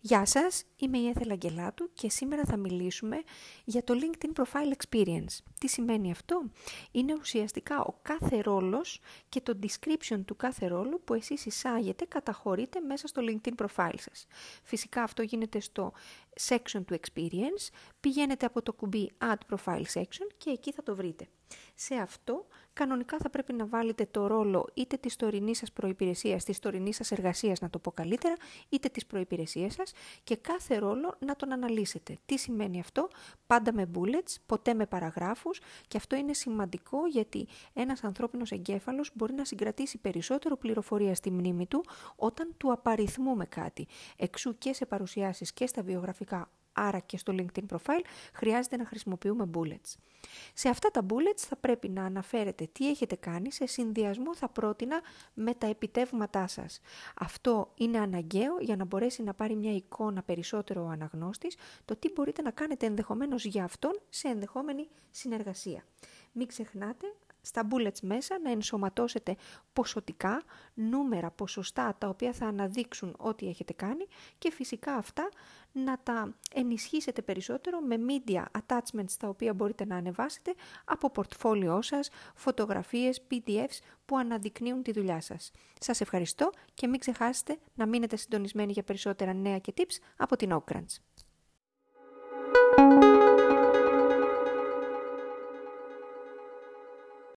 Γεια σας, είμαι η Έθελα Αγγελάτου και σήμερα θα μιλήσουμε για το LinkedIn Profile Experience. Τι σημαίνει αυτό; Είναι ουσιαστικά ο κάθε ρόλος και το description του κάθε ρόλου που εσείς εισάγετε, καταχωρείτε μέσα στο LinkedIn Profile σας. Φυσικά αυτό γίνεται στο section του Experience, πηγαίνετε από το κουμπί Add Profile Section και εκεί θα το βρείτε. Σε αυτό κανονικά θα πρέπει να βάλετε το ρόλο είτε της τωρινής σας προϋπηρεσίας, της τωρινής σας εργασίας να το πω καλύτερα, είτε της προϋπηρεσίας σας και κάθε ρόλο να τον αναλύσετε. Τι σημαίνει αυτό; Πάντα με bullets, ποτέ με παραγράφους και αυτό είναι σημαντικό γιατί ένας ανθρώπινος εγκέφαλος μπορεί να συγκρατήσει περισσότερο πληροφορία στη μνήμη του όταν του απαριθμούμε κάτι. Εξού και σε παρουσιάσεις και στα βιογραφικά άρα και στο LinkedIn profile, χρειάζεται να χρησιμοποιούμε bullets. Σε αυτά τα bullets θα πρέπει να αναφέρετε τι έχετε κάνει, σε συνδυασμό θα πρότεινα με τα επιτεύγματά σας. Αυτό είναι αναγκαίο για να μπορέσει να πάρει μια εικόνα περισσότερο ο αναγνώστης, το τι μπορείτε να κάνετε ενδεχομένως για αυτόν σε ενδεχόμενη συνεργασία. Μην ξεχνάτε στα bullets μέσα να ενσωματώσετε ποσοτικά, νούμερα, ποσοστά τα οποία θα αναδείξουν ό,τι έχετε κάνει και φυσικά αυτά να τα ενισχύσετε περισσότερο με media attachments τα οποία μπορείτε να ανεβάσετε από πορτφόλιό σας, φωτογραφίες, PDFs που αναδεικνύουν τη δουλειά σας. Σας ευχαριστώ και μην ξεχάσετε να μείνετε συντονισμένοι για περισσότερα νέα και tips από την Oakrants.